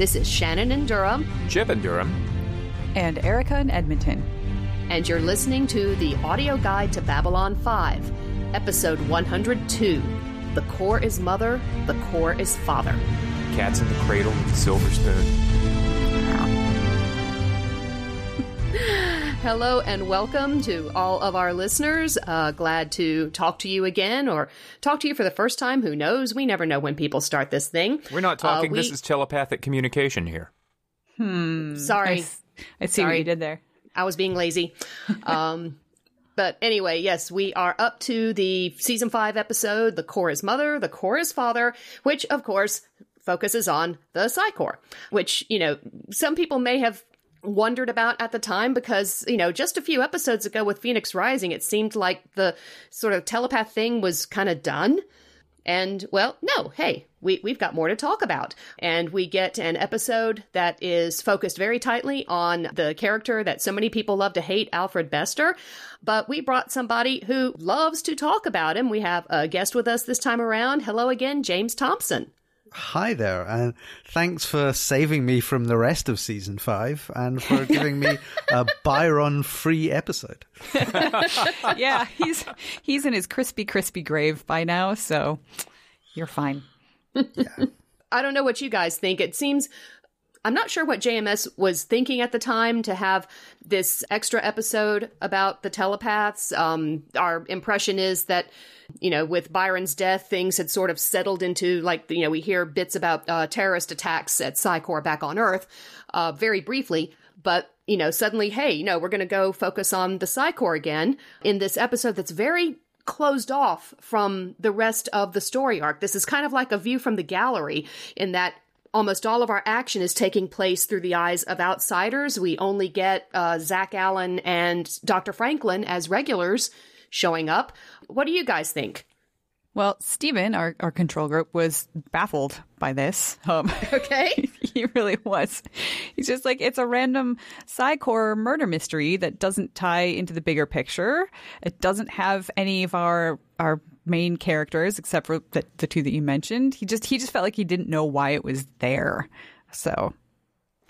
This is Shannon in Durham. Chip in Durham. And Erica in Edmonton. And you're listening to the audio guide to Babylon 5, episode 102. The Corps is mother, the Corps is father. Cats in the cradle with the silver spoon. Hello and welcome to all of our listeners. Uh, glad to talk to you again or talk to you for the first time. Who knows? We never know when people start this thing. We're not talking. Uh, we... This is telepathic communication here. Hmm. Sorry. I, I see Sorry. what you did there. I was being lazy. um, but anyway, yes, we are up to the season five episode, The Corps is Mother, The Corps is Father, which of course focuses on the Psi Corps, which, you know, some people may have wondered about at the time because, you know, just a few episodes ago with Phoenix Rising, it seemed like the sort of telepath thing was kind of done. And well, no, hey, we, we've got more to talk about. And we get an episode that is focused very tightly on the character that so many people love to hate, Alfred Bester. But we brought somebody who loves to talk about him. We have a guest with us this time around. Hello again, James Thomson. Hi there, and thanks for saving me from the rest of season five and for giving me a Byron free episode. yeah, he's he's in his crispy, crispy grave by now, so you're fine. Yeah. I don't know what you guys think. It seems I'm not sure what JMS was thinking at the time to have this extra episode about the telepaths. Um, our impression is that, you know, with Byron's death, things had sort of settled into like, you know, we hear bits about uh, terrorist attacks at Psi Corps back on Earth, uh, very briefly. But, you know, suddenly, hey, you know, we're going to go focus on the Psi Corps again in this episode that's very closed off from the rest of the story arc. This is kind of like a view from the gallery in that almost all of our action is taking place through the eyes of outsiders. We only get uh, Zach Allen and Dr. Franklin as regulars showing up. What do you guys think? Well, Stephen, our, our control group, was baffled by this. Um, okay. he really was. He's just like, it's a random Psi Corps murder mystery that doesn't tie into the bigger picture. It doesn't have any of our, our main characters except for the, the two that you mentioned. He just, he just felt like he didn't know why it was there. So,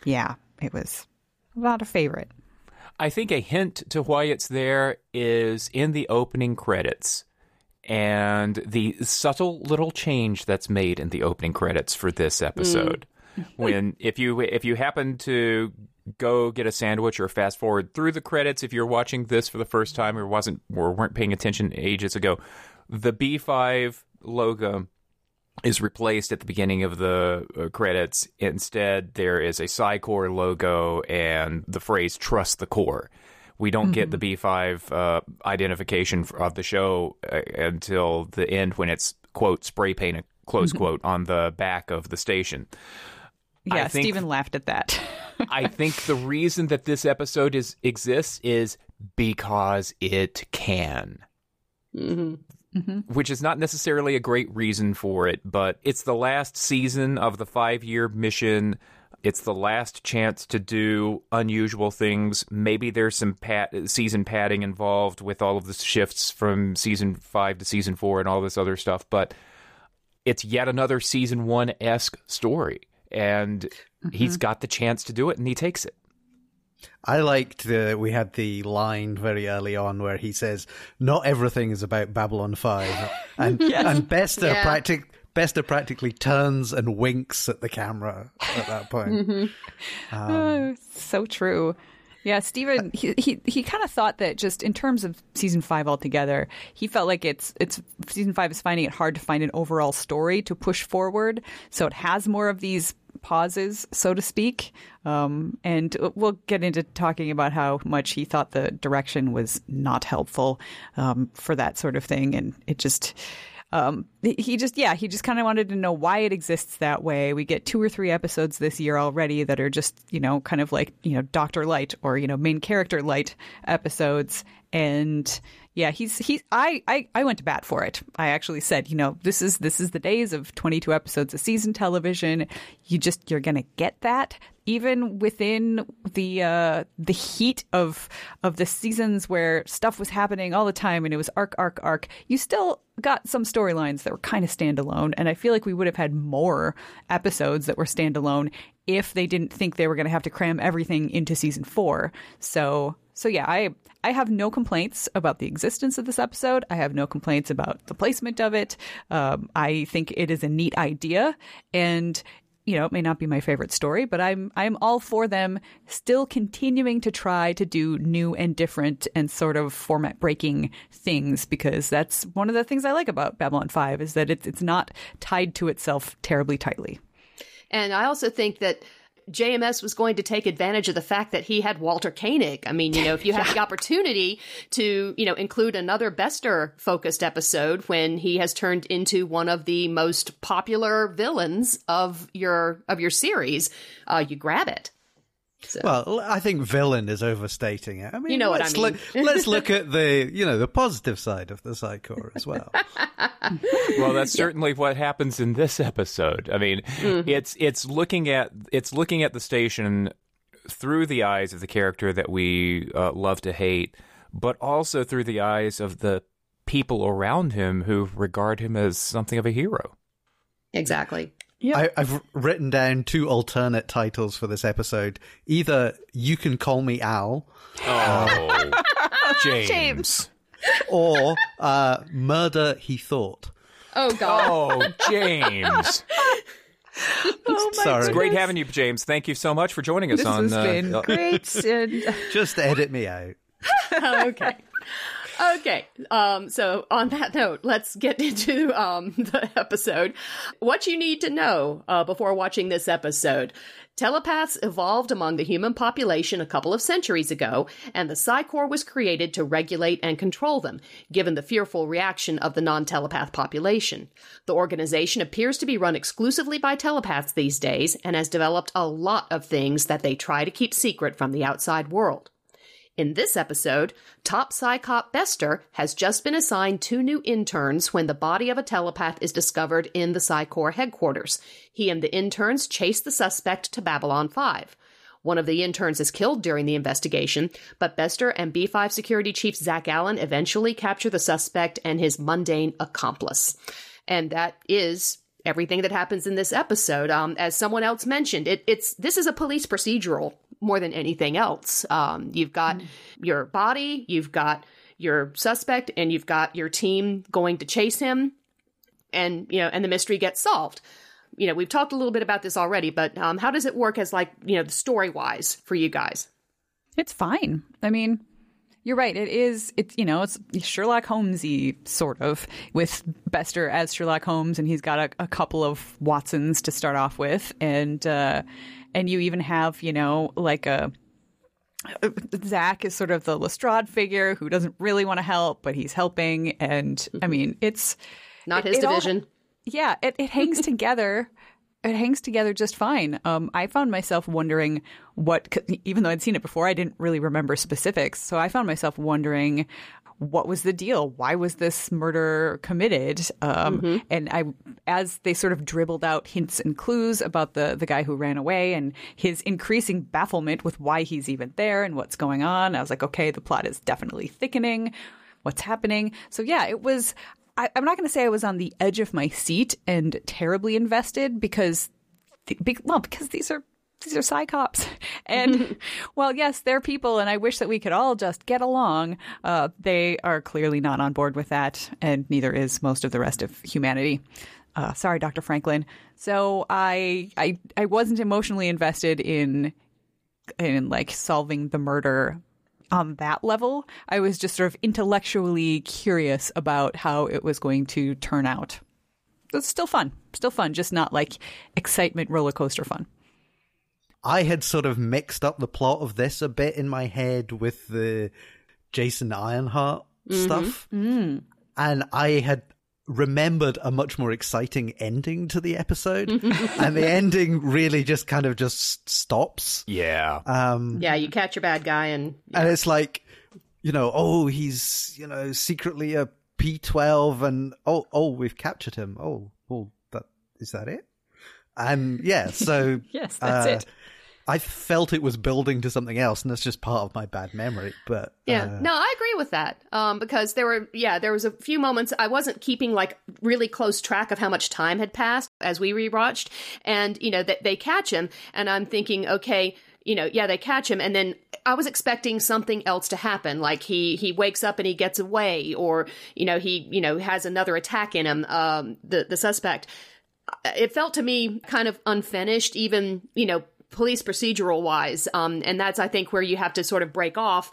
yeah, it was not a favorite. I think a hint to why it's there is in the opening credits and the subtle little change that's made in the opening credits for this episode. Mm. when if you if you happen to go get a sandwich or fast forward through the credits if you're watching this for the first time or wasn't or weren't paying attention ages ago, the B5 logo is replaced at the beginning of the uh, credits. Instead, there is a Psi Corps logo and the phrase "Trust the Corps." We don't mm-hmm. get the B5 uh, identification of the show uh, until the end when it's, quote, spray painted, close mm-hmm. quote, on the back of the station. Yeah, think, Stephen laughed at that. I think the reason that this episode is exists is because it can. Mm-hmm. Mm-hmm. Which is not necessarily a great reason for it, but it's the last season of the five year mission it's the last chance to do unusual things. Maybe there's some pat- season padding involved with all of the shifts from season five to season four and all this other stuff, but it's yet another season one esque story. And mm-hmm. he's got the chance to do it and he takes it. I liked the we had the line very early on where he says, "Not everything is about Babylon 5. and yes. and Bester yeah. practic- Bester practically turns and winks at the camera at that point. mm-hmm. um, oh, so true. Yeah, Stephen, he he, he kind of thought that just in terms of season five altogether, he felt like it's it's season five is finding it hard to find an overall story to push forward. So it has more of these pauses, so to speak. Um, and we'll get into talking about how much he thought the direction was not helpful um, for that sort of thing, and it just um, he just, yeah, he just kind of wanted to know why it exists that way. We get two or three episodes this year already that are just, you know, kind of like, you know, Doctor Light or, you know, main character light episodes. And yeah, he's, he, I, I, I went to bat for it. I actually said, you know, this is, this is the days of 22 episodes of season television. You just, you're to get that even within the uh, the heat of of the seasons where stuff was happening all the time and it was arc arc arc, you still got some storylines that were kind of standalone. And I feel like we would have had more episodes that were standalone if they didn't think they were going to have to cram everything into season four. So so yeah, I I have no complaints about the existence of this episode. I have no complaints about the placement of it. Um, I think it is a neat idea, and you know, it may not be my favorite story, but I'm I'm all for them still continuing to try to do new and different and sort of format breaking things because that's one of the things I like about Babylon 5 is that it's it's not tied to itself terribly tightly. And I also think that JMS was going to take advantage of the fact that he had Walter Koenig. I mean, you know, if you have the opportunity to, you know, include another Bester focused episode when he has turned into one of the most popular villains of your of your series, uh, you grab it. So. Well, I think villain is overstating it. I mean, you know what I mean. Look, let's look at the you know the positive side of the Psi Corps as well. well, that's certainly what happens in this episode. I mean, mm-hmm. it's it's looking at it's looking at the station through the eyes of the character that we uh, love to hate, but also through the eyes of the people around him who regard him as something of a hero. Exactly. Yeah. I, have written down two alternate titles for this episode. Either You Can Call Me Al. Oh, James. James. Or uh, Murder He Thought. Oh, God. Oh, James. oh Sorry. It's great having you, James. Thank you so much for joining us this on. This has uh, been uh, great. Just edit me out. okay. Okay. Um, so on that note, let's get into um, the episode. What you need to know uh, before watching this episode. Telepaths evolved among the human population a couple of centuries ago, and the Psi Corps was created to regulate and control them, given the fearful reaction of the non telepath population. The organization appears to be run exclusively by telepaths these days and has developed a lot of things that they try to keep secret from the outside world. In this episode, top Psi Cop Bester has just been assigned two new interns when the body of a telepath is discovered in the Psi Corps headquarters. He and the interns chase the suspect to Babylon 5. One of the interns is killed during the investigation, but Bester and B5 security chief Zach Allen eventually capture the suspect and his mundane accomplice. And that is everything that happens in this episode. Um, as someone else mentioned, it, it's this is a police procedural more than anything else. Um, you've got mm. your body, you've got your suspect, and you've got your team going to chase him, and you know, and the mystery gets solved. You know, we've talked a little bit about this already, but um, how does it work as like you know, story wise for you guys? It's fine. I mean, you're right. It is. It's you know, it's Sherlock Holmesy sort of with Bester as Sherlock Holmes, and he's got a, a couple of Watsons to start off with, and uh, and you even have you know like a Zach is sort of the Lestrade figure who doesn't really want to help, but he's helping. And I mean, it's not his it, division. All, yeah, it, it hangs together. It hangs together just fine. Um, I found myself wondering what, even though I'd seen it before, I didn't really remember specifics. So I found myself wondering what was the deal? Why was this murder committed? Um, mm-hmm. And I, as they sort of dribbled out hints and clues about the the guy who ran away and his increasing bafflement with why he's even there and what's going on, I was like, okay, the plot is definitely thickening. What's happening? So yeah, it was. I, I'm not going to say I was on the edge of my seat and terribly invested because, well, because these are these are Psi Cops. And well, yes, they're people, and I wish that we could all just get along. Uh, they are clearly not on board with that, and neither is most of the rest of humanity. Uh, sorry, Dr. Franklin. So I, I, I wasn't emotionally invested in, in like solving the murder on that level. I was just sort of intellectually curious about how it was going to turn out. It's still fun, still fun, just not like excitement roller coaster fun. I had sort of mixed up the plot of this a bit in my head with the Jason Ironheart mm-hmm. stuff. Mm. And I had remembered a much more exciting ending to the episode and the ending really just kind of just stops yeah um yeah you catch a bad guy and yeah. and it's like you know oh he's you know secretly a p12 and oh oh we've captured him oh well that is that it and yeah so yes that's uh, it I felt it was building to something else, and that's just part of my bad memory. But yeah, uh, no, I agree with that. Um, because there were, yeah, there was a few moments I wasn't keeping like really close track of how much time had passed as we rewatched, and you know that they catch him, and I'm thinking, okay, you know, yeah, they catch him, and then I was expecting something else to happen, like he he wakes up and he gets away, or you know, he you know has another attack in him, um, the the suspect. It felt to me kind of unfinished, even you know, police procedural wise, um, and that's I think where you have to sort of break off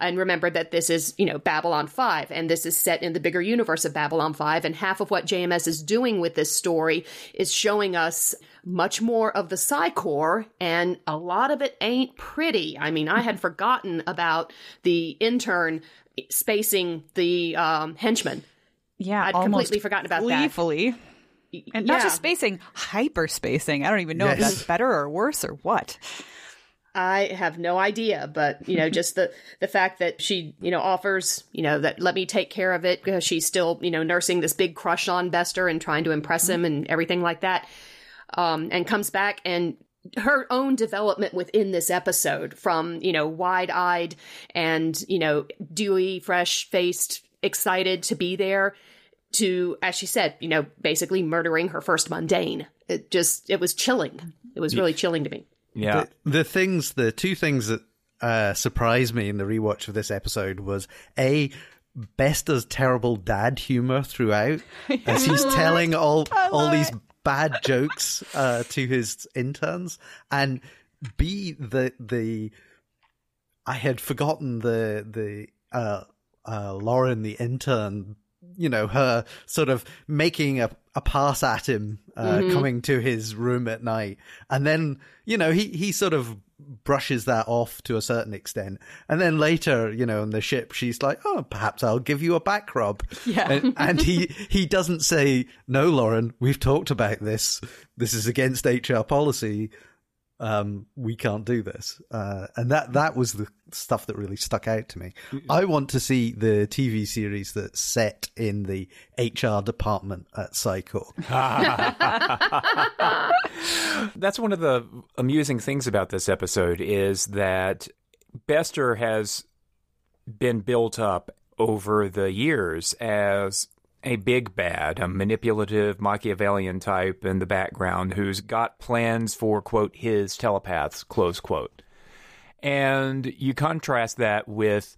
and remember that this is, you know, Babylon 5 and this is set in the bigger universe of Babylon 5 and half of what JMS is doing with this story is showing us much more of the Psi Corps and a lot of it ain't pretty. I mean, I had forgotten about the intern spacing the um, henchman. Yeah, I'd completely forgotten about that. And not Yeah. just spacing, hyper spacing. I don't even know if that's better or worse or what. I have no idea, but you know, just the the fact that she, you know, offers, you know, that let me take care of it because she's still, you know, nursing this big crush on Bester and trying to impress him and everything like that, um, and comes back and her own development within this episode from you know wide eyed and you know dewy, fresh faced, excited to be there to as she said, you know, basically murdering her first mundane. It just it was chilling. It was really chilling to me. Yeah. the, the things, the two things that uh, surprised me in the rewatch of this episode was a Bester's terrible dad humor throughout, as he's telling all all these bad jokes uh, to his interns, and b the the I had forgotten the the uh, uh, Lauren the intern. You know her sort of making a, a pass at him, uh, coming to his room at night, and then you know he he sort of brushes that off to a certain extent, and then later, you know, on the ship, she's like, "Oh, perhaps I'll give you a back rub," Yeah. and, and he he doesn't say, "No, Lauren, we've talked about this. This is against HR policy um, we can't do this. Uh, and that, that was the stuff that really stuck out to me. I want to see the TV series that's set in the HR department at Psi Corps. That's one of the amusing things about this episode is that Bester has been built up over the years as a big bad, a manipulative Machiavellian type in the background who's got plans for, quote, his telepaths, close quote. And you contrast that with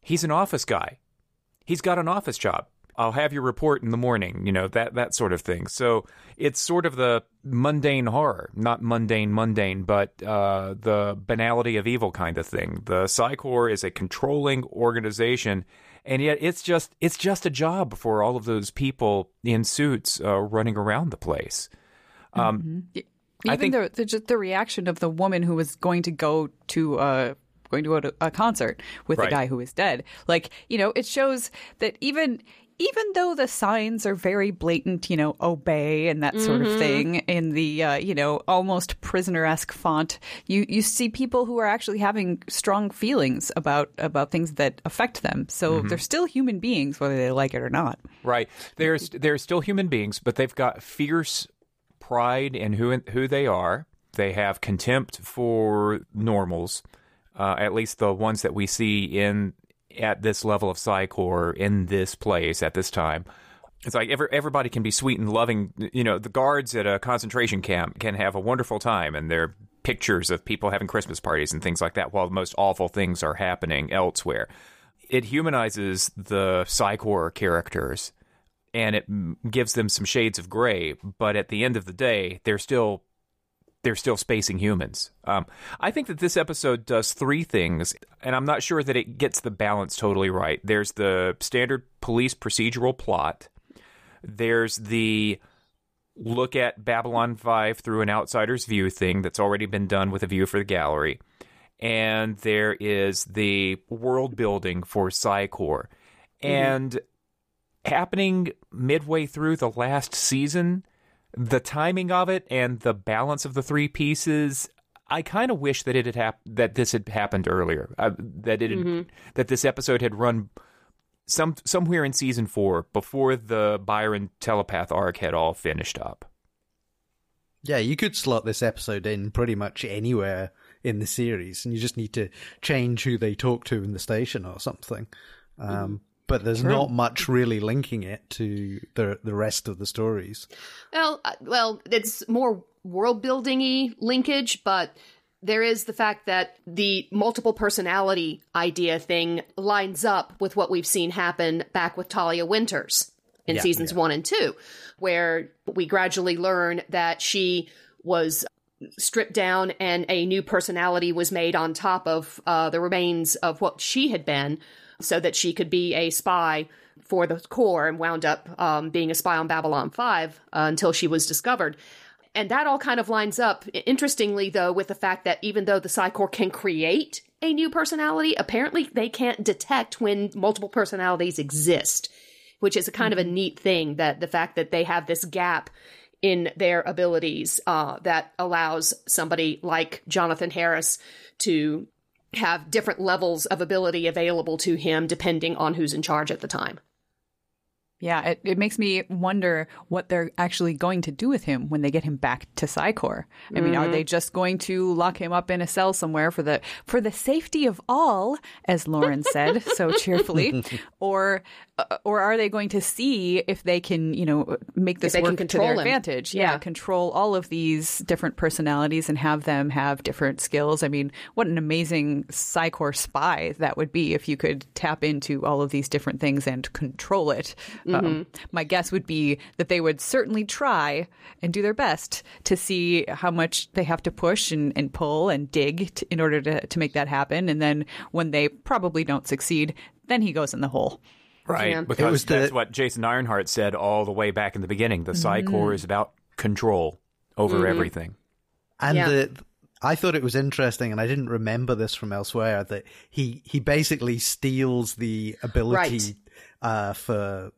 he's an office guy. He's got an office job. I'll have your report in the morning, you know, that that sort of thing. So it's sort of the mundane horror, not mundane mundane, but uh, the banality of evil kind of thing. The Psi Corps is a controlling organization, and yet it's just it's just a job for all of those people in suits uh, running around the place. Um, I Even think- the, the just the reaction of the woman who was going to go to uh going to go to a concert with Right. the guy who is dead. Like, you know, it shows that even even though the signs are very blatant, you know, obey and that sort of thing in the uh, you know, almost prisoner-esque font, you you see people who are actually having strong feelings about about things that affect them. So they're still human beings whether they like it or not. Right. There's they're still human beings, but they've got fierce pride in who who they are. They have contempt for normals, uh, at least the ones that we see in at this level of Psi Corps in this place at this time. It's like every, everybody can be sweet and loving. You know, the guards at a concentration camp can have a wonderful time, and there are pictures of people having Christmas parties and things like that, while the most awful things are happening elsewhere. It humanizes the Psi Corps characters and it gives them some shades of gray. But at the end of the day, they're still they're still spacing humans. Um, I think that this episode does three things, and I'm not sure that it gets the balance totally right. There's the standard police procedural plot. There's the look at Babylon 5 through an outsider's view thing that's already been done with a view for the gallery. And there is the world building for Psi Corps. And happening midway through the last season, the timing of it and the balance of the three pieces, I kind of wish that it had hap- that this had happened earlier. Uh, that it had, that this episode had run some somewhere in season four before the Byron telepath arc had all finished up. Yeah, you could slot this episode in pretty much anywhere in the series, and you just need to change who they talk to in the station or something. Um, mm-hmm. But there's True. not much really linking it to the the rest of the stories. Well, uh, well, it's more world buildingy linkage, but there is the fact that the multiple personality idea thing lines up with what we've seen happen back with Talia Winters in yeah, seasons yeah. one and two, where we gradually learn that she was stripped down and a new personality was made on top of uh, the remains of what she had been so that she could be a spy for the Corps and wound up um, being a spy on Babylon 5 uh, until she was discovered. And that all kind of lines up, interestingly, though, with the fact that even though the Psi Corps can create a new personality, apparently they can't detect when multiple personalities exist, which is a kind mm-hmm. of a mm-hmm. neat thing that the fact that they have this gap in their abilities uh, that allows somebody like Jonathan Harris to have different levels of ability available to him depending on who's in charge at the time. Yeah, it, it makes me wonder what they're actually going to do with him when they get him back to Psi Corps. I mean, mm-hmm. are they just going to lock him up in a cell somewhere for the for the safety of all, as Lauren said so cheerfully, or uh, or are they going to see if they can, you know, make this work to their him. advantage? Yeah. yeah, control all of these different personalities and have them have different skills. I mean, what an amazing Psi Corps spy that would be if you could tap into all of these different things and control it. Mm-hmm. Um, my guess would be that they would certainly try and do their best to see how much they have to push and, and pull and dig to, in order to, to make that happen. And then when they probably don't succeed, then he goes in the hole. Right, yeah. because that's what Jason Ironheart said all the way back in the beginning. The Psi mm-hmm. Corps is about control over mm-hmm. everything. And yeah. the I thought it was interesting, and I didn't remember this from elsewhere. That he he basically steals the ability right. uh, for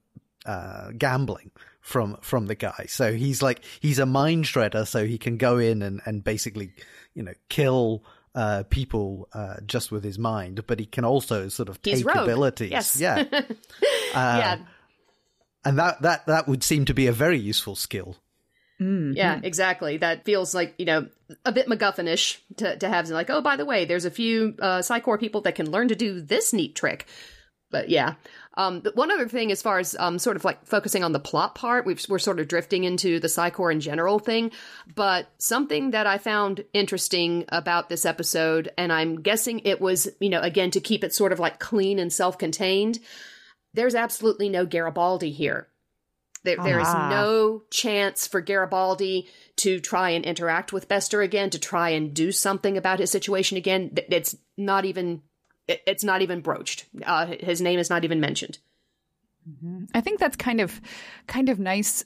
uh, gambling from from the guy. So he's like he's a mind shredder, so he can go in and and basically you know kill uh, people uh, just with his mind, but he can also sort of take abilities. Yes. Yeah. uh, yeah. And that, that, that would seem to be a very useful skill. Mm-hmm. Yeah, exactly. That feels like, you know, a bit MacGuffinish to, to have like, oh, by the way, there's a few uh, Psi Corps people that can learn to do this neat trick. But yeah, um, one other thing, as far as um, sort of like focusing on the plot part, we are sort of drifting into the Psi Corps in general thing. But something that I found interesting about this episode, and I'm guessing it was, you know, again, to keep it sort of like clean and self contained, there's absolutely no Garibaldi here. There, there is no chance for Garibaldi to try and interact with Bester again, to try and do something about his situation again. It's not even it, it's not even broached. Uh, his name is not even mentioned. Mm-hmm. I think that's kind of kind of nice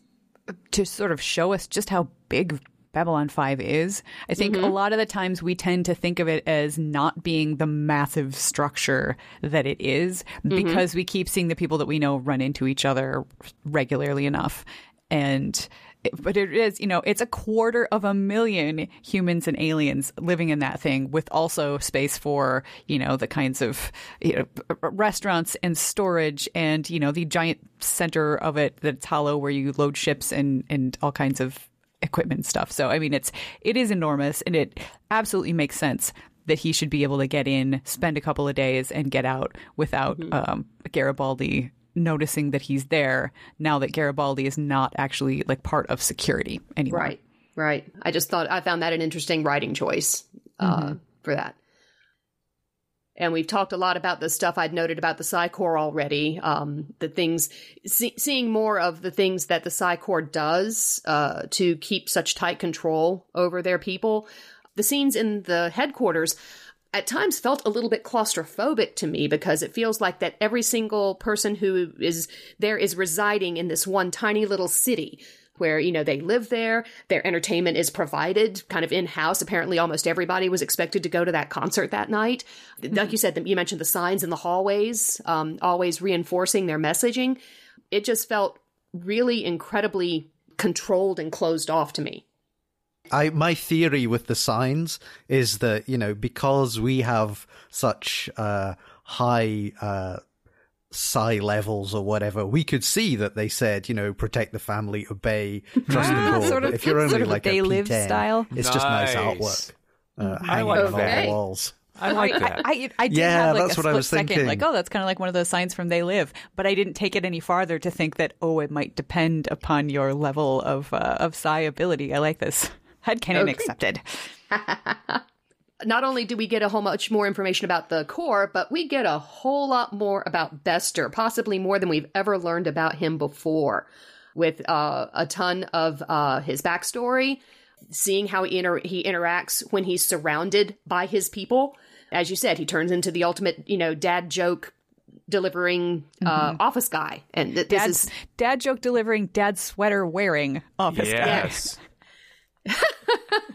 to sort of show us just how big Babylon 5 is. I think mm-hmm. a lot of the times we tend to think of it as not being the massive structure that it is mm-hmm. because we keep seeing the people that we know run into each other regularly enough. And but it is, you know, it's a quarter of a million humans and aliens living in that thing with also space for, you know, the kinds of you know, restaurants and storage and, you know, the giant center of it that's hollow where you load ships and, and all kinds of equipment and stuff. So, I mean, it's, it is enormous and it absolutely makes sense that he should be able to get in, spend a couple of days and get out without mm-hmm. um, Garibaldi noticing that he's there now that Garibaldi is not actually like part of security anymore. Right, right. I just thought I found that an interesting writing choice uh, mm-hmm. for that. And we've talked a lot about the stuff I'd noted about the Psi Corps already. Um, the things, see, seeing more of the things that the Psi Corps does uh, to keep such tight control over their people. The scenes in the headquarters at times felt a little bit claustrophobic to me because it feels like that every single person who is there is residing in this one tiny little city where you know they live there their entertainment is provided kind of in house apparently almost everybody was expected to go to that concert that night. Mm-hmm. like you said you mentioned the signs in the hallways um, always reinforcing their messaging. It just felt really incredibly controlled and closed off to me I my theory with the signs is that you know because we have such uh, high uh, psi levels or whatever, we could see that they said, you know, protect the family, obey, trust the Corps. Sort of- if you're only sort of like they a live P10, style. it's just nice Nice. artwork uh, I hanging like on all that. the walls. I like that. I, I, I did Yeah, have like that's a what I split was second, thinking. like, oh, that's kind of like one of those signs from They Live, but I didn't take it any farther to think that, oh, it might depend upon your level of uh, of psi ability. I like this. Headcanon Okay. accepted. not only do we get a whole much more information about the Corps, but we get a whole lot more about Bester, possibly more than we've ever learned about him before, with uh, a ton of uh, his backstory, seeing how he, inter- he interacts when he's surrounded by his people. As you said, he turns into the ultimate, you know, dad joke delivering uh, office guy, and th- this Dad, is dad joke delivering, dad sweater wearing office guy. yes.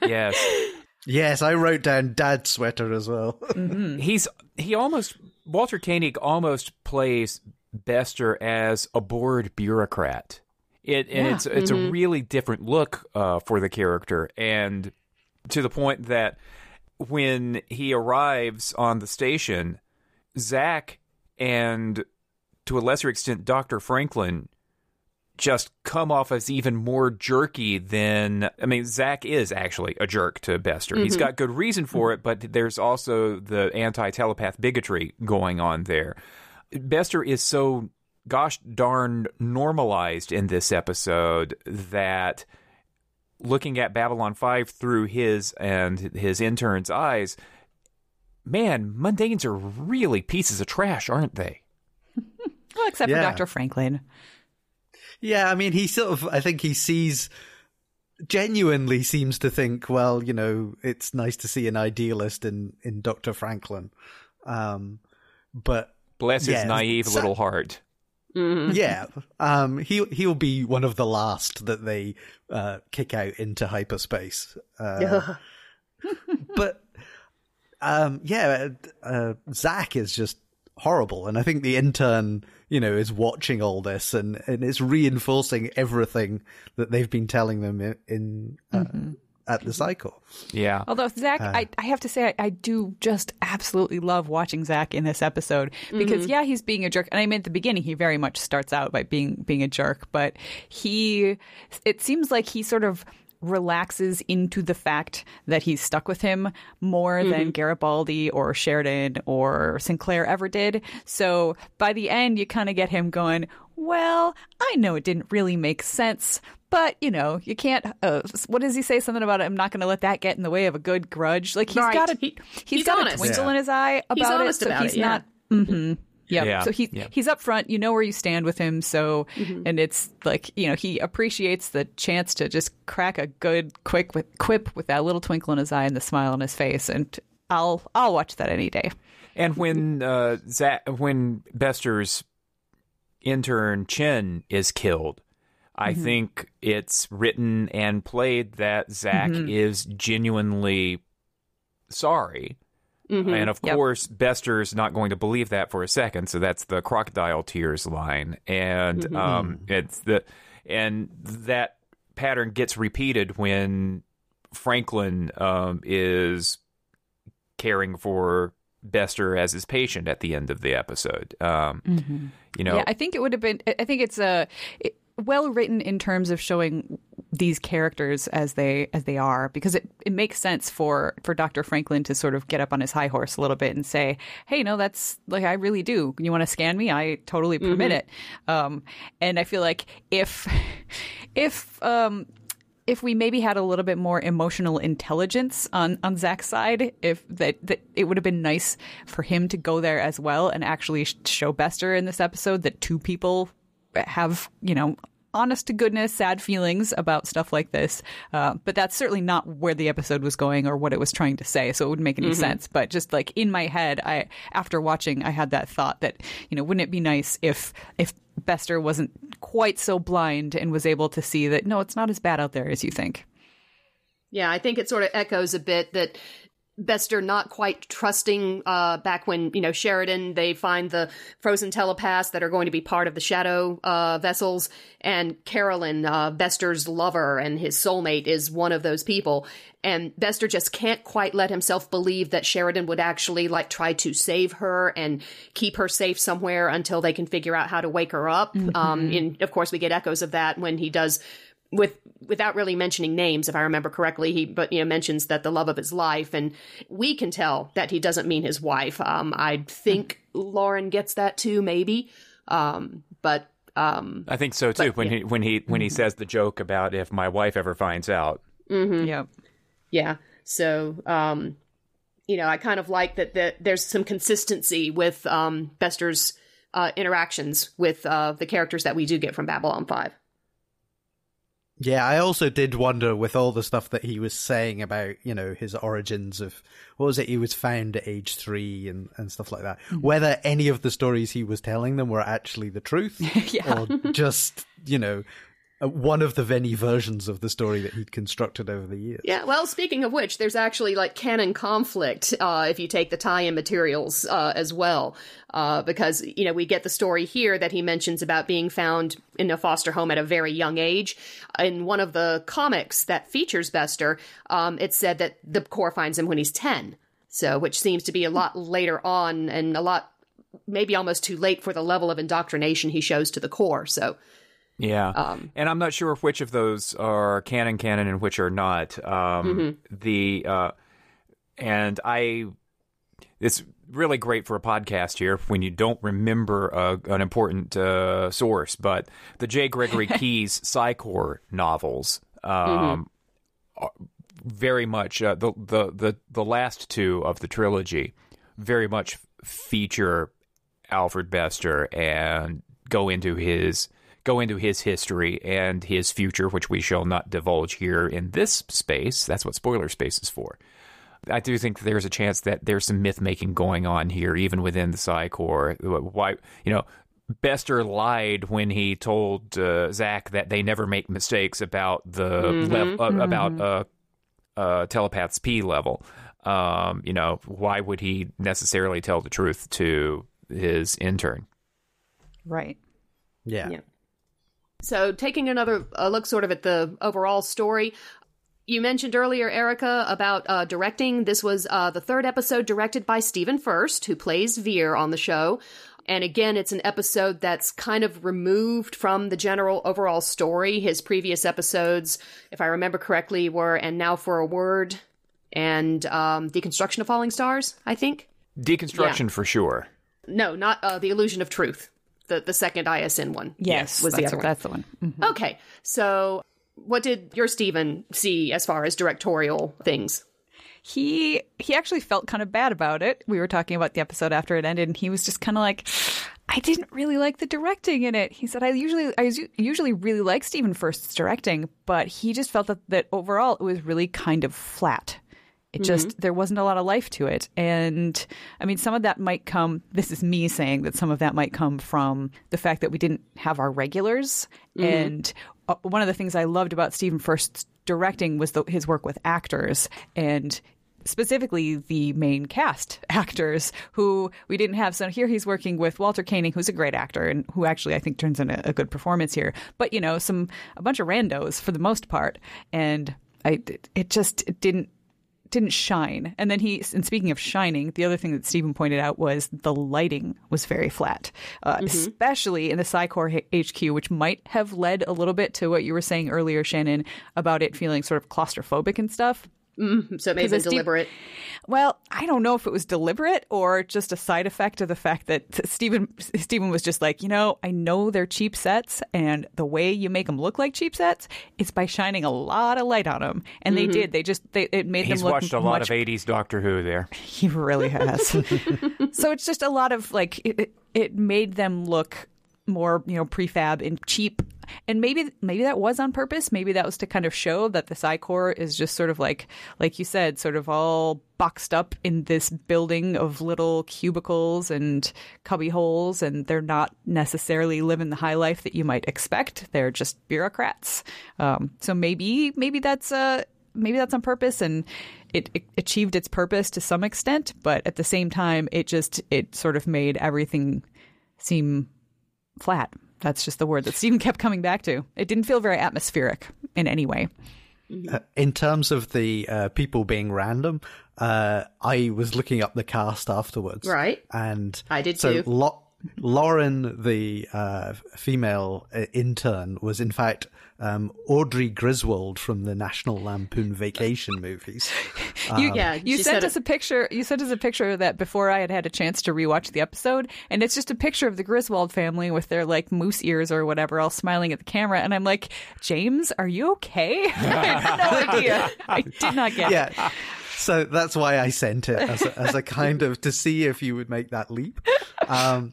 yes. Yes, I wrote down dad sweater as well. He's he almost Walter Koenig almost plays Bester as a bored bureaucrat. It and it's it's a really different look uh, for the character, and to the point that when he arrives on the station, Zach and to a lesser extent Doctor Franklin just come off as even more jerky than I mean Zach is actually a jerk to Bester. He's mm-hmm. got good reason for mm-hmm. it, but there's also the anti-telepath bigotry going on there. Bester is so gosh darn normalized in this episode that looking at Babylon 5 through his and his intern's eyes, man, mundanes are really pieces of trash, aren't they? Well, except Yeah. for Dr. Franklin. Yeah, I mean, he sort of, I think he sees, genuinely seems to think, well, you know, it's nice to see an idealist in, in Dr. Franklin. Um, but Bless Yeah, his naive so- little heart. yeah, um, he, he'll be one of the last that they, uh, kick out into hyperspace. Uh, but, um, yeah, uh, Zach is just horrible. And I think the intern, you know, is watching all this and, and it's reinforcing everything that they've been telling them in, in uh, mm-hmm. at the cycle. Yeah. Although Zach, uh, I, I have to say, I, I do just absolutely love watching Zach in this episode because mm-hmm. yeah, he's being a jerk, and I mean at the beginning he very much starts out by being being a jerk, but he, it seems like he sort of relaxes into the fact that he's stuck with him more than Garibaldi or Sheridan or Sinclair ever did. So by the end, you kind of get him going, well, I know it didn't really make sense, but you know, you can't. Uh, what does he say? Something about I'm not going to let that get in the way of a good grudge. Like he's Right. got a He- he's he's got honest. a twinkle Yeah. in his eye about honest it, so about he's it, yeah. not. Mm-hmm. Yep. Yeah. So he Yeah. he's up front. You know where you stand with him. So Mm-hmm. and it's like you know he appreciates the chance to just crack a good quick with quip with that little twinkle in his eye and the smile on his face. And I'll I'll watch that any day. And when uh, Zach, when Bester's intern Chen is killed, I Mm-hmm. think it's written and played that Zach Mm-hmm. is genuinely sorry. And of Yep. course, Bester's not going to believe that for a second, so that's the crocodile tears line, and um, it's the and that pattern gets repeated when Franklin um, is caring for Bester as his patient at the end of the episode. Um, You know, Yeah, I think it would have been. I think it's a well written in terms of showing these characters as they as they are because it, it makes sense for for Dr. Franklin to sort of get up on his high horse a little bit and say, "Hey, no, that's like I really do. You want to scan me? I totally permit it." Um, and I feel like if if um, if we maybe had a little bit more emotional intelligence on on Zach's side, if that, that it would have been nice for him to go there as well and actually show Bester in this episode that two people have you know honest to goodness sad feelings about stuff like this. Uh, but that's certainly not where the episode was going or what it was trying to say. So it wouldn't make any sense. But just like in my head, I after watching, I had that thought that you know wouldn't it be nice if if Bester wasn't quite so blind and was able to see that no, it's not as bad out there as you think. Yeah, I think it sort of echoes a bit that Bester not quite trusting uh, back when, you know, Sheridan, they find the frozen telepaths that are going to be part of the shadow uh, vessels. And Carolyn, uh, Bester's lover and his soulmate, is one of those people. And Bester just can't quite let himself believe that Sheridan would actually like try to save her and keep her safe somewhere until they can figure out how to wake her up. Mm-hmm. Um, and of course, we get echoes of that when he does with without really mentioning names if i remember correctly he but you know mentions that the love of his life and we can tell that he doesn't mean his wife. Um i think lauren gets that too maybe. Um but um i think so too but, when yeah. he when he when he says the joke about if my wife ever finds out. Mm-hmm. yeah yeah. So um you know i kind of like that that there's some consistency with um bester's uh interactions with uh the characters that we do get from babylon 5 yeah, I also did wonder with all the stuff that he was saying about, you know, his origins of what was it? He was found at age three and, and stuff like that. Mm-hmm. Whether any of the stories he was telling them were actually the truth yeah. or just, you know, one of the many versions of the story that he'd constructed over the years. Yeah, well, speaking of which, there's actually like canon conflict uh, if you take the tie-in materials uh, as well, uh, because you know we get the story here that he mentions about being found in a foster home at a very young age. In one of the comics that features Bester, um, it said that the Corps finds him when he's ten, so which seems to be a lot later on and a lot maybe almost too late for the level of indoctrination he shows to the Corps. So yeah, um, and I'm not sure which of those are canon canon and which are not. Um, mm-hmm. The uh, and I, it's really great for a podcast here when you don't remember a, an important uh, source. But the J. Gregory Keyes Psi Corps novels, um, mm-hmm. very much uh, the, the the the last two of the trilogy, very much feature Alfred Bester and go into his go into his history and his future, which we shall not divulge here in this space. That's what spoiler space is for. I do think there's a chance that there's some myth making going on here, even within the Psi Corps. Why, you know, Bester lied when he told uh, Zach that they never make mistakes about the mm-hmm, lev- uh, mm-hmm. about uh, uh, telepath's P level. Um, you know, why would he necessarily tell the truth to his intern? Right. Yeah. yeah. So, taking another look sort of at the overall story, you mentioned earlier, Erica, about uh, directing. This was uh, the third episode directed by Stephen Furst, who plays Vir on the show. And again, it's an episode that's kind of removed from the general overall story. His previous episodes, if I remember correctly, were And Now for a Word and um, Deconstruction of Falling Stars, I think. Deconstruction yeah. for sure. No, not uh, The Illusion of Truth the the second ISN one. Yes, was the other one. That's the one. Mm-hmm. Okay, so what did your Stephen see as far as directorial things? He he actually felt kind of bad about it. We were talking about the episode after it ended, and he was just kind of like, I didn't really like the directing in it. He said I usually I usually really like Stephen Furst's directing, but he just felt that that overall it was really kind of flat. It just mm-hmm. there wasn't a lot of life to it, and I mean, some of that might come. This is me saying that some of that might come from the fact that we didn't have our regulars. Mm-hmm. And uh, one of the things I loved about Stephen Furst's directing was the, his work with actors and specifically the main cast actors who we didn't have. So here he's working with Walter Koenig, who's a great actor and who actually I think turns in a, a good performance here. But you know, some a bunch of randos for the most part, and I it just it didn't didn't shine. And then he, and speaking of shining, the other thing that Stephen pointed out was the lighting was very flat, uh, mm-hmm. especially in the Psi Corps HQ, which might have led a little bit to what you were saying earlier, Shannon, about it feeling sort of claustrophobic and stuff. Mm, so it may have been deliberate. Well, I don't know if it was deliberate or just a side effect of the fact that Stephen Stephen was just like, you know, I know they're cheap sets, and the way you make them look like cheap sets is by shining a lot of light on them, and mm-hmm. they did. They just they it made He's them look. He's watched a lot of '80s Doctor Who there. He really has. so it's just a lot of like it, it made them look more you know prefab and cheap and maybe maybe that was on purpose. Maybe that was to kind of show that the Psi Corps is just sort of like like you said sort of all boxed up in this building of little cubicles and cubby holes and they're not necessarily living the high life that you might expect. They're just bureaucrats. Um, so maybe maybe that's uh maybe that's on purpose and it achieved its purpose to some extent, but at the same time, it just it sort of made everything seem flat. That's just the word that Stephen kept coming back to. It didn't feel very atmospheric in any way. Uh, in terms of the uh, people being random, uh, I was looking up the cast afterwards. Right. And I did so too. Lo- Lauren, the uh, female uh, intern, was in fact um, Audrey Griswold from the National Lampoon Vacation movies. You, Yeah, you sent said us a picture. You sent us a picture of that before I had had a chance to rewatch the episode, and it's just a picture of the Griswold family with their like moose ears or whatever, all smiling at the camera. And I'm like, James, are you okay? I had no idea. I did not get. it. yeah. So that's why I sent it as a, as a kind of to see if you would make that leap. Um,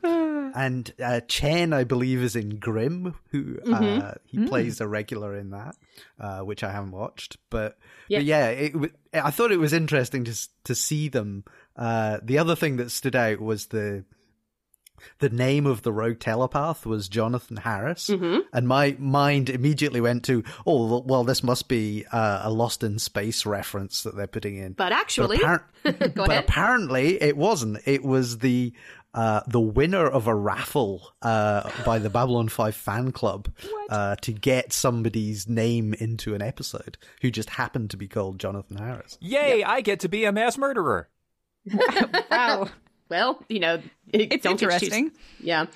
and uh, Chen, I believe, is in Grimm, who uh, he plays a regular in that, uh, which I haven't watched. But Yeah. but yeah, it, w- I thought it was interesting to to see them. Uh, the other thing that stood out was the the name of the rogue telepath was Jonathan Harris, and my mind immediately went to, oh, well, this must be uh, a Lost in Space reference that they're putting in. But actually, appar- but apparently, it wasn't. It was the uh, the winner of a raffle uh, by the Babylon Five fan club uh, to get somebody's name into an episode, who just happened to be called Jonathan Harris. Yay, I get to be a mass murderer. Wow, well, you know, it's don't too- interesting. Yeah.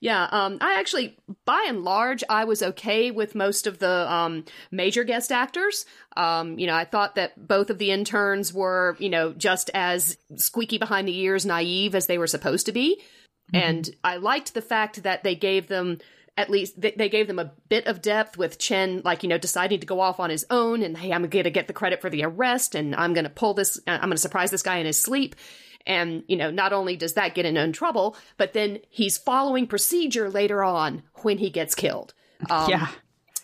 Yeah, um, I actually, by and large, I was okay with most of the um, major guest actors. Um, you know, I thought that both of the interns were, you know, just as squeaky behind the ears, naive as they were supposed to be. And I liked the fact that they gave them at least they, they gave them a bit of depth with Chen, like you know, deciding to go off on his own, and hey, I'm going to get the credit for the arrest, and I'm going to pull this, I'm going to surprise this guy in his sleep. And, you know, not only does that get him in trouble, but then he's following procedure later on when he gets killed. Um, yeah,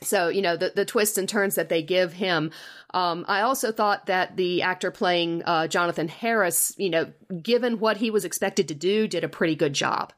So, you know, the, the twists and turns that they give him. Um, I also thought that the actor playing uh, Jonathan Harris, you know, given what he was expected to do, did a pretty good job.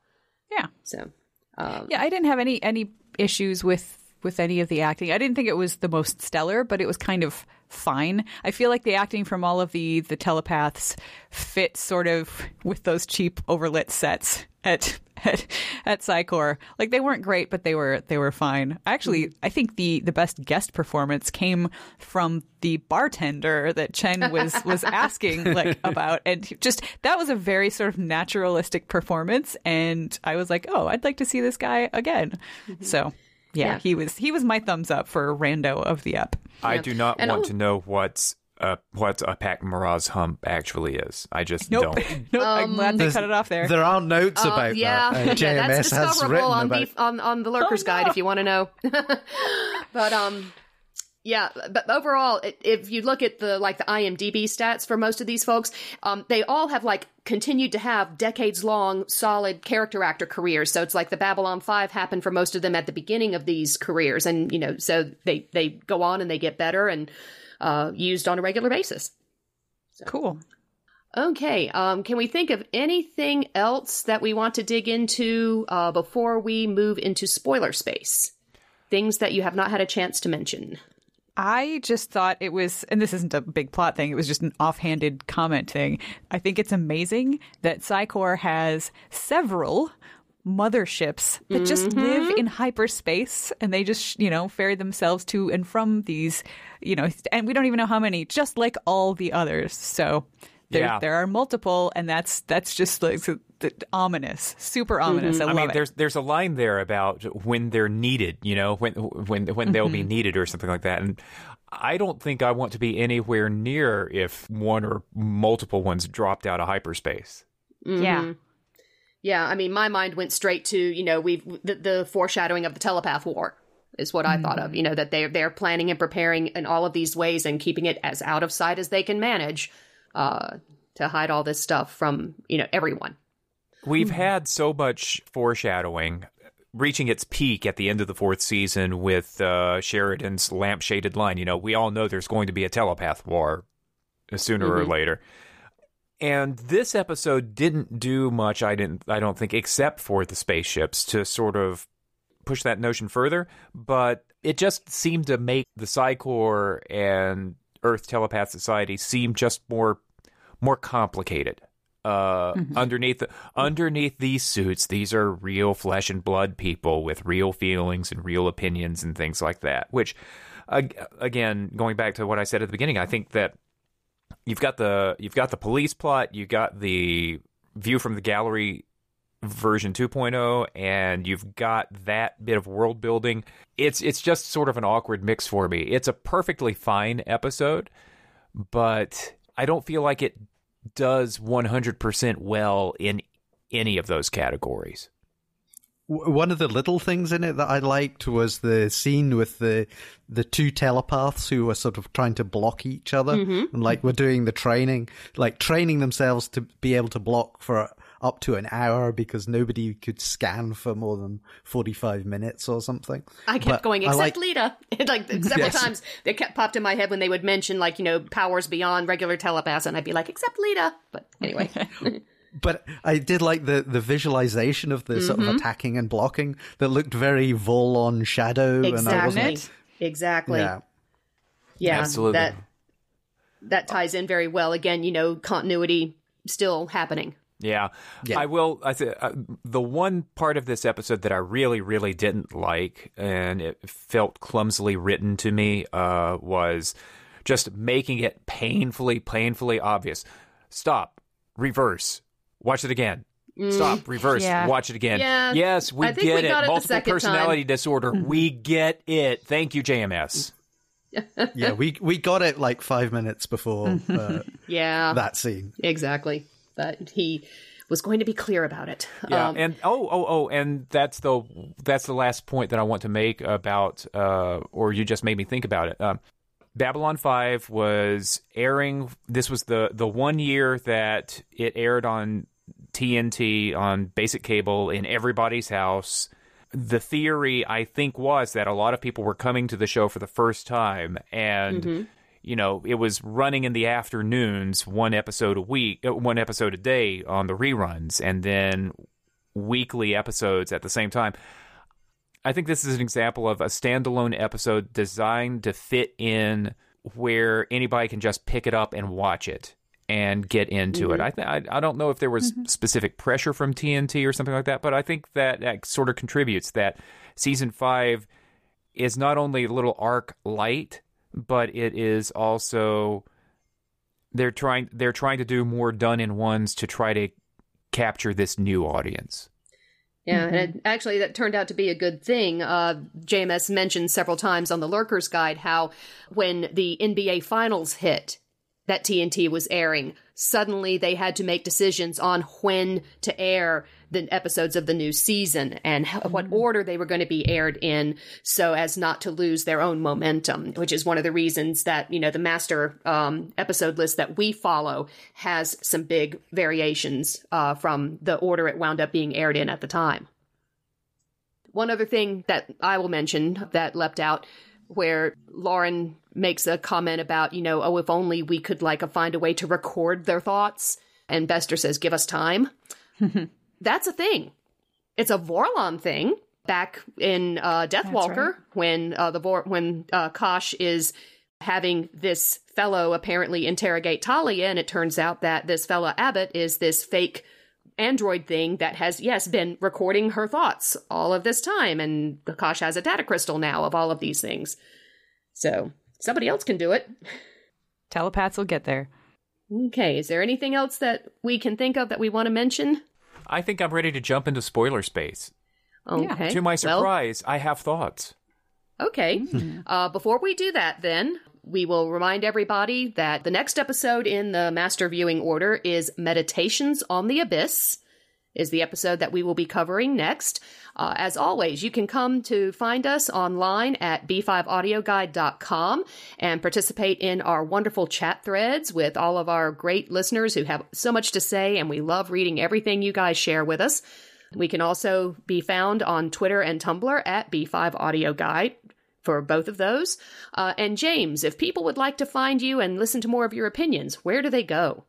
yeah. So, um, Yeah, I didn't have any any issues with with any of the acting. I didn't think it was the most stellar, but it was kind of fine. I feel like the acting from all of the the telepaths fit sort of with those cheap overlit sets at at at Psi Corps. Like they weren't great, but they were they were fine. Actually, mm-hmm. I think the the best guest performance came from the bartender that Chen was was asking like about, and just that was a very sort of naturalistic performance, and I was like, oh, I'd like to see this guy again. Mm-hmm. So. Yeah, Yeah. he was he was my thumbs up for rando of the up. I do not And want I'll- to know what's uh, what a Pak'ma'ra's hump actually is. I just Nope, don't. nope. I'm glad they cut it off there. There are notes Uh, about yeah, that. Uh, yeah, that's has discoverable written on about. the on, on the Lurker's Oh, Guide no. if you want to know. but um, yeah, but overall, if you look at the like the IMDb stats for most of these folks, um, they all have like continued to have decades long solid character actor careers. So it's like the Babylon Five happened for most of them at the beginning of these careers, and you know, so they they go on and they get better and uh, used on a regular basis. cool. Okay. Um, can we think of anything else that we want to dig into uh, before we move into spoiler space? Things that you have not had a chance to mention. I just thought it was, and this isn't a big plot thing, it was just an offhanded comment thing. I think it's amazing that Psi Corps has several motherships that just mm-hmm. live in hyperspace and they just, you know, ferry themselves to and from these, you know, and we don't even know how many, just like all the others. So there, Yeah. there are multiple, and that's that's just like so- the, ominous, super ominous. I mm-hmm. I love mean, it. there's there's a line there about when they're needed, you know, when when when they'll be mm-hmm. needed or something like that. And I don't think I want to be anywhere near if one or multiple ones dropped out of hyperspace. Mm-hmm. yeah. Yeah, I mean, my mind went straight to you know we've the, the foreshadowing of the telepath war is what I thought of. You know that they they're planning and preparing in all of these ways and keeping it as out of sight as they can manage uh, to hide all this stuff from you know everyone. We've had so much foreshadowing reaching its peak at the end of the fourth season with uh, Sheridan's lampshaded line. You know, we all know there's going to be a telepath war sooner or later. And this episode didn't do much, I didn't I don't think, except for the spaceships to sort of push that notion further. But it just seemed to make the Psi Corps and Earth Telepath Society seem just more more complicated. Uh, mm-hmm. Underneath the, underneath these suits, these are real flesh and blood people with real feelings and real opinions and things like that. Which, uh, again, going back to what I said at the beginning, I think that you've got the you've got the police plot, you've got the view from the gallery version 2.0 and you've got that bit of world building it's it's just sort of an awkward mix for me it's a perfectly fine episode but i don't feel like it does 100% well in any of those categories one of the little things in it that I liked was the scene with the the two telepaths who were sort of trying to block each other, mm-hmm. and like we're doing the training, like training themselves to be able to block for up to an hour because nobody could scan for more than 45 minutes or something. I kept but going, except like, Lyta. like several yes. times, it kept popped in my head when they would mention, like, you know, powers beyond regular telepaths, and I'd be like, except Lyta. But anyway. but I did like the, the visualization of the mm-hmm. sort of mm-hmm. attacking and blocking that looked very Vorlon shadow. Exactly. And I exactly. Yeah. Yeah. Absolutely. That, that ties in very well. Again, you know, continuity still happening. Yeah. yeah. I will. I th- uh, the one part of this episode that I really, really didn't like, and it felt clumsily written to me, uh, was just making it painfully, painfully obvious. Stop. Reverse. Watch it again. Mm, Stop. Reverse. Yeah. Watch it again. Yeah. Yes, we get we it. it. Multiple personality time. disorder. We get it. Thank you, JMS. yeah, we we got it like five minutes before. Uh, yeah, that scene exactly but he was going to be clear about it. Yeah, um, and oh, oh, oh, and that's the that's the last point that I want to make about, uh, or you just made me think about it. Um, Babylon Five was airing. This was the the one year that it aired on TNT on basic cable in everybody's house. The theory, I think, was that a lot of people were coming to the show for the first time, and mm-hmm you know, it was running in the afternoons, one episode a week, uh, one episode a day on the reruns, and then weekly episodes at the same time. I think this is an example of a standalone episode designed to fit in where anybody can just pick it up and watch it and get into mm-hmm. it. I, th- I, I don't know if there was mm-hmm. specific pressure from TNT or something like that, but I think that, that sort of contributes that season five is not only a little arc light, but it is also they're trying they're trying to do more done in ones to try to capture this new audience. Yeah, mm-hmm. and actually, that turned out to be a good thing. Uh, JMS mentioned several times on the Lurkers Guide how when the NBA Finals hit, that TNT was airing, suddenly they had to make decisions on when to air the episodes of the new season and how, what mm-hmm. order they were going to be aired in so as not to lose their own momentum, which is one of the reasons that, you know, the master um, episode list that we follow has some big variations uh, from the order it wound up being aired in at the time. One other thing that I will mention that leapt out where Lauren makes a comment about, you know, oh, if only we could like find a way to record their thoughts. And Bester says, give us time. That's a thing. It's a Vorlon thing. Back in uh, Deathwalker, right. when uh, the Vor- when uh, Kosh is having this fellow apparently interrogate Talia, and it turns out that this fellow Abbott is this fake android thing that has, yes, been recording her thoughts all of this time, and Kosh has a data crystal now of all of these things. So somebody else can do it. Telepaths will get there. Okay, is there anything else that we can think of that we want to mention? I think I'm ready to jump into spoiler space. Okay. To my surprise, well, I have thoughts. Okay. Mm-hmm. Uh, before we do that, then, we will remind everybody that the next episode in the master viewing order is Meditations on the Abyss is the episode that we will be covering next. Uh, as always, you can come to find us online at b5audioguide.com and participate in our wonderful chat threads with all of our great listeners who have so much to say, and we love reading everything you guys share with us. We can also be found on Twitter and Tumblr at B5AudioGuide for both of those. Uh, and James, if people would like to find you and listen to more of your opinions, where do they go?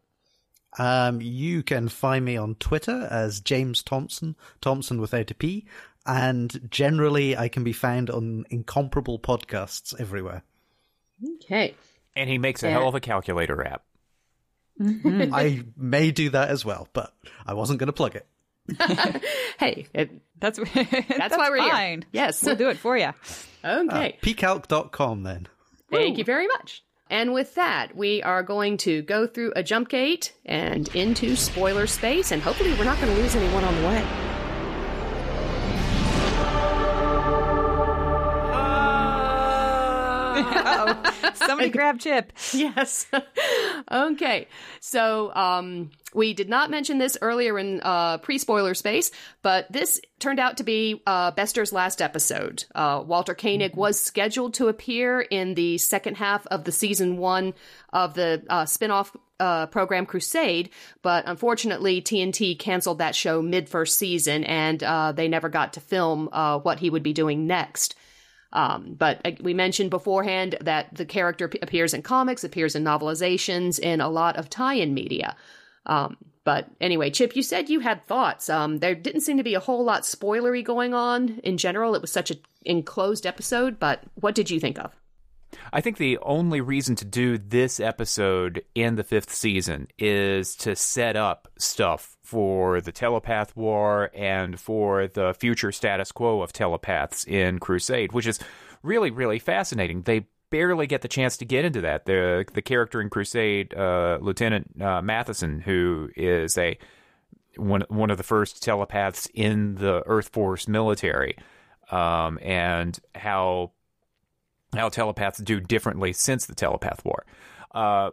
Um, you can find me on Twitter as James Thomson, Thomson without a P, and generally I can be found on incomparable podcasts everywhere. Okay. And he makes a hell of a calculator app. Mm-hmm. I may do that as well, but I wasn't going to plug it. hey, it, that's that's, that's why we're fine. here. Yes, we'll do it for you. Okay, uh, pcalc.com then. Thank Woo. you very much. And with that, we are going to go through a jump gate and into spoiler space, and hopefully, we're not going to lose anyone on the way. oh Somebody grab Chip. Yes. okay. So um, we did not mention this earlier in uh, pre spoiler space, but this turned out to be uh, Bester's last episode. Uh, Walter Koenig mm-hmm. was scheduled to appear in the second half of the season one of the uh, spin off uh, program Crusade, but unfortunately, TNT canceled that show mid first season and uh, they never got to film uh, what he would be doing next. Um, but uh, we mentioned beforehand that the character p- appears in comics, appears in novelizations, in a lot of tie-in media. Um, but anyway, Chip, you said you had thoughts. Um, there didn't seem to be a whole lot spoilery going on in general. It was such an enclosed episode. But what did you think of? I think the only reason to do this episode in the fifth season is to set up stuff for the telepath war and for the future status quo of telepaths in Crusade, which is really, really fascinating. They barely get the chance to get into that. The the character in Crusade, uh, Lieutenant uh, Matheson, who is a one one of the first telepaths in the Earth Force military, um, and how how telepaths do differently since the telepath war. Uh,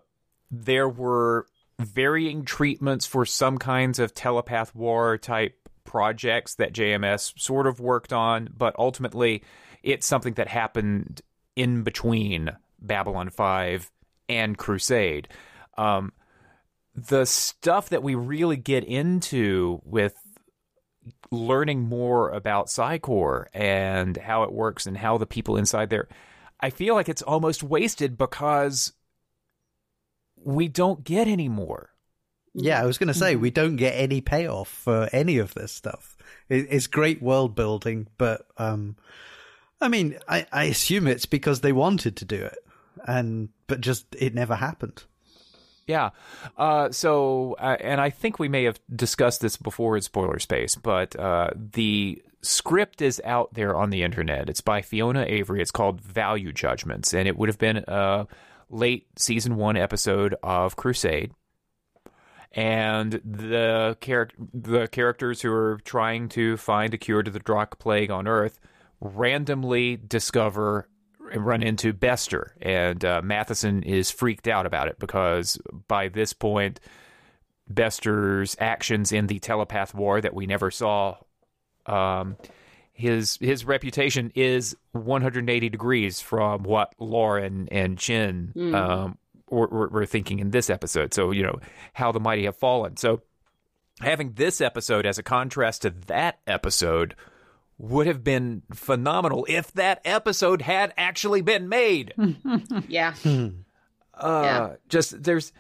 there were varying treatments for some kinds of telepath war type projects that JMS sort of worked on, but ultimately it's something that happened in between Babylon 5 and Crusade. Um, the stuff that we really get into with learning more about Psi Corps and how it works and how the people inside there I feel like it's almost wasted because we don't get any more. Yeah, I was going to say we don't get any payoff for any of this stuff. It's great world building, but um, I mean, I, I assume it's because they wanted to do it, and but just it never happened. Yeah. Uh, so, uh, and I think we may have discussed this before in spoiler space, but uh, the script is out there on the internet. It's by Fiona Avery. It's called Value Judgments, and it would have been a late season one episode of Crusade. And the char- the characters who are trying to find a cure to the Drakh plague on Earth randomly discover and run into Bester, and uh, Matheson is freaked out about it because by this point, Bester's actions in the telepath war that we never saw um, his his reputation is 180 degrees from what Lauren and Chen mm. um, were, were, were, thinking in this episode. So you know how the mighty have fallen. So having this episode as a contrast to that episode would have been phenomenal if that episode had actually been made. yeah. Uh, yeah. Just there's,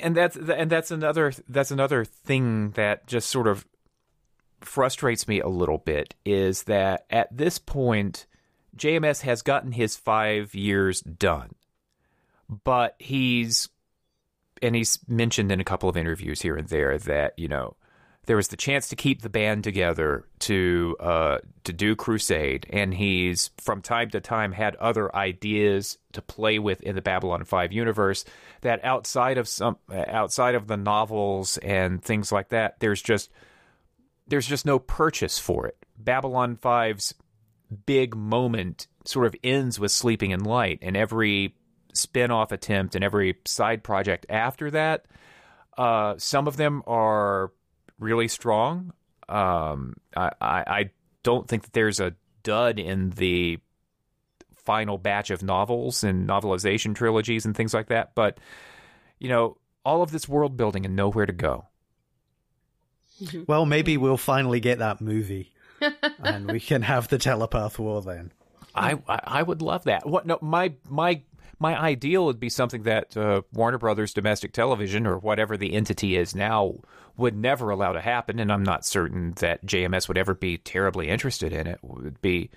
and that's and that's another that's another thing that just sort of frustrates me a little bit is that at this point, JMS has gotten his five years done, but he's and he's mentioned in a couple of interviews here and there that you know there was the chance to keep the band together to uh, to do Crusade, and he's from time to time had other ideas to play with in the Babylon Five universe that outside of some outside of the novels and things like that, there's just there's just no purchase for it. Babylon 5's big moment sort of ends with Sleeping in Light, and every spin off attempt and every side project after that, uh, some of them are really strong. Um, I, I, I don't think that there's a dud in the final batch of novels and novelization trilogies and things like that, but you know, all of this world building and nowhere to go. Well, maybe we'll finally get that movie, and we can have the telepath war then. I I would love that. What? No, my my my ideal would be something that uh, Warner Brothers Domestic Television or whatever the entity is now would never allow to happen, and I'm not certain that JMS would ever be terribly interested in it. Would be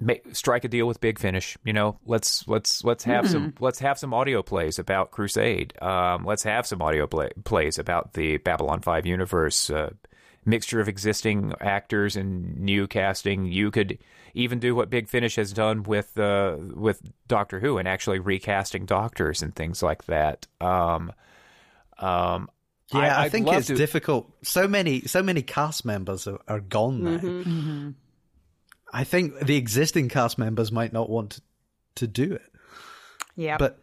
make, strike a deal with Big Finish. You know, let's let's let's have mm-hmm. some let's have some audio plays about Crusade. Um, let's have some audio play, plays about the Babylon Five universe. Uh, mixture of existing actors and new casting. You could even do what Big Finish has done with uh, with Doctor Who and actually recasting doctors and things like that. Um, um, yeah, I, I think it's to... difficult. So many, so many cast members are, are gone now. Mm-hmm. Mm-hmm. I think the existing cast members might not want to, to do it. Yeah, but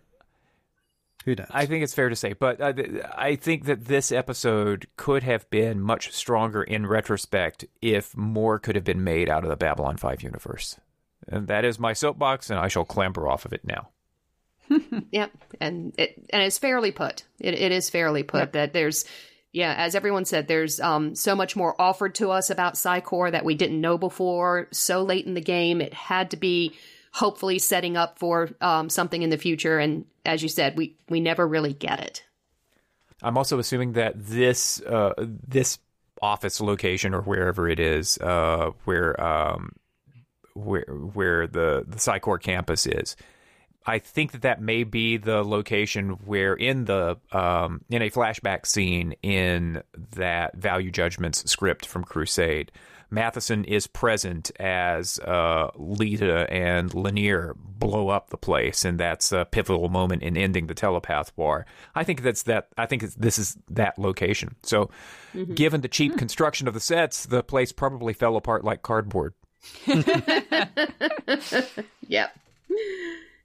who knows? I think it's fair to say, but uh, I think that this episode could have been much stronger in retrospect if more could have been made out of the Babylon 5 universe. And that is my soapbox, and I shall clamber off of it now. yep, and it and it's fairly put. It, it is fairly put yep. that there's, yeah, as everyone said, there's um so much more offered to us about Psi Corps that we didn't know before. So late in the game, it had to be hopefully setting up for um, something in the future. And as you said, we we never really get it. I'm also assuming that this uh, this office location or wherever it is, uh, where um, where where the the Psi campus is, I think that that may be the location where in the um, in a flashback scene in that value judgments script from Crusade, Matheson is present as uh, Lyta and Lanier blow up the place, and that's a pivotal moment in ending the telepath war. I think that's that. I think this is that location. So, mm-hmm. given the cheap mm-hmm. construction of the sets, the place probably fell apart like cardboard. yep.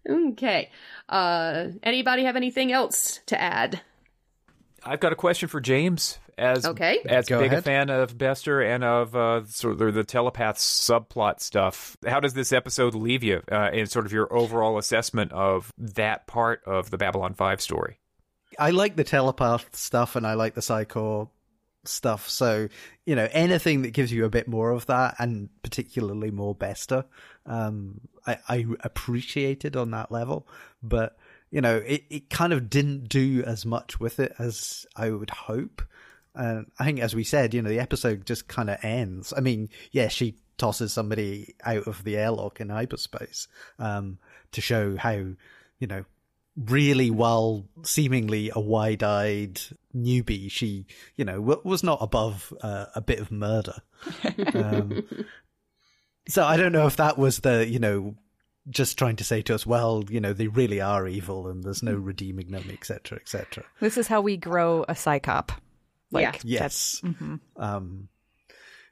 Okay. Uh, anybody have anything else to add? I've got a question for James as okay. as Go big ahead. a fan of Bester and of uh, sort of the telepath subplot stuff. How does this episode leave you uh, in sort of your overall assessment of that part of the Babylon Five story? I like the telepath stuff, and I like the Psi Corps stuff. So you know, anything that gives you a bit more of that, and particularly more Bester, um, I, I appreciate it on that level. But you know, it, it kind of didn't do as much with it as I would hope. And I think, as we said, you know, the episode just kind of ends. I mean, yeah, she tosses somebody out of the airlock in hyperspace um, to show how, you know, really well, seemingly a wide-eyed newbie, she, you know, w- was not above uh, a bit of murder. Um, so I don't know if that was the, you know, just trying to say to us, well, you know, they really are evil and there's no redeeming them, etc., etc. This is how we grow a Psi Cop. Like, yeah. Yes. Mm-hmm. Um,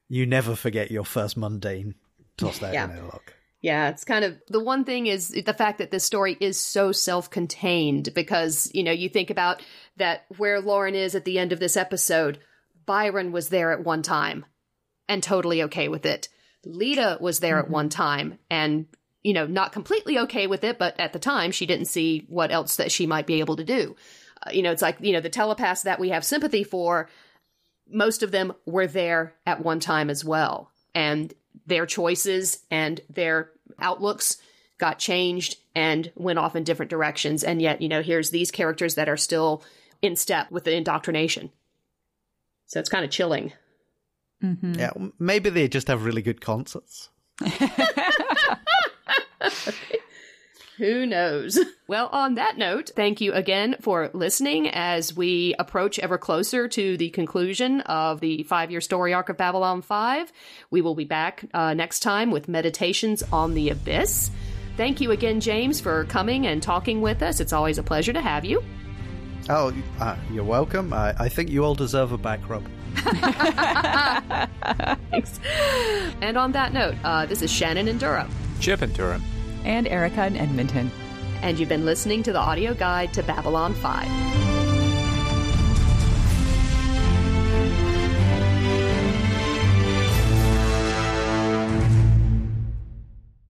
you never forget your first mundane Toss that yeah. in airlock. Yeah, it's kind of the one thing is the fact that this story is so self contained because, you know, you think about that where Lauren is at the end of this episode, Byron was there at one time and totally okay with it. Lyta was there mm-hmm. at one time and, you know, not completely okay with it, but at the time she didn't see what else that she might be able to do. Uh, you know, it's like, you know, the telepaths that we have sympathy for, most of them were there at one time as well. And their choices and their outlooks got changed and went off in different directions. And yet, you know, here's these characters that are still in step with the indoctrination. So it's kind of chilling. Mm-hmm. Yeah, maybe they just have really good concerts. Who knows? Well, on that note, thank you again for listening as we approach ever closer to the conclusion of the five year story arc of Babylon 5. We will be back uh, next time with Meditations on the Abyss. Thank you again, James, for coming and talking with us. It's always a pleasure to have you. Oh, uh, you're welcome. I, I think you all deserve a back rub. Thanks. And on that note, uh, this is Shannon and Durham. Chip and Durham and Erica in Edmonton. And you've been listening to the audio guide to Babylon 5.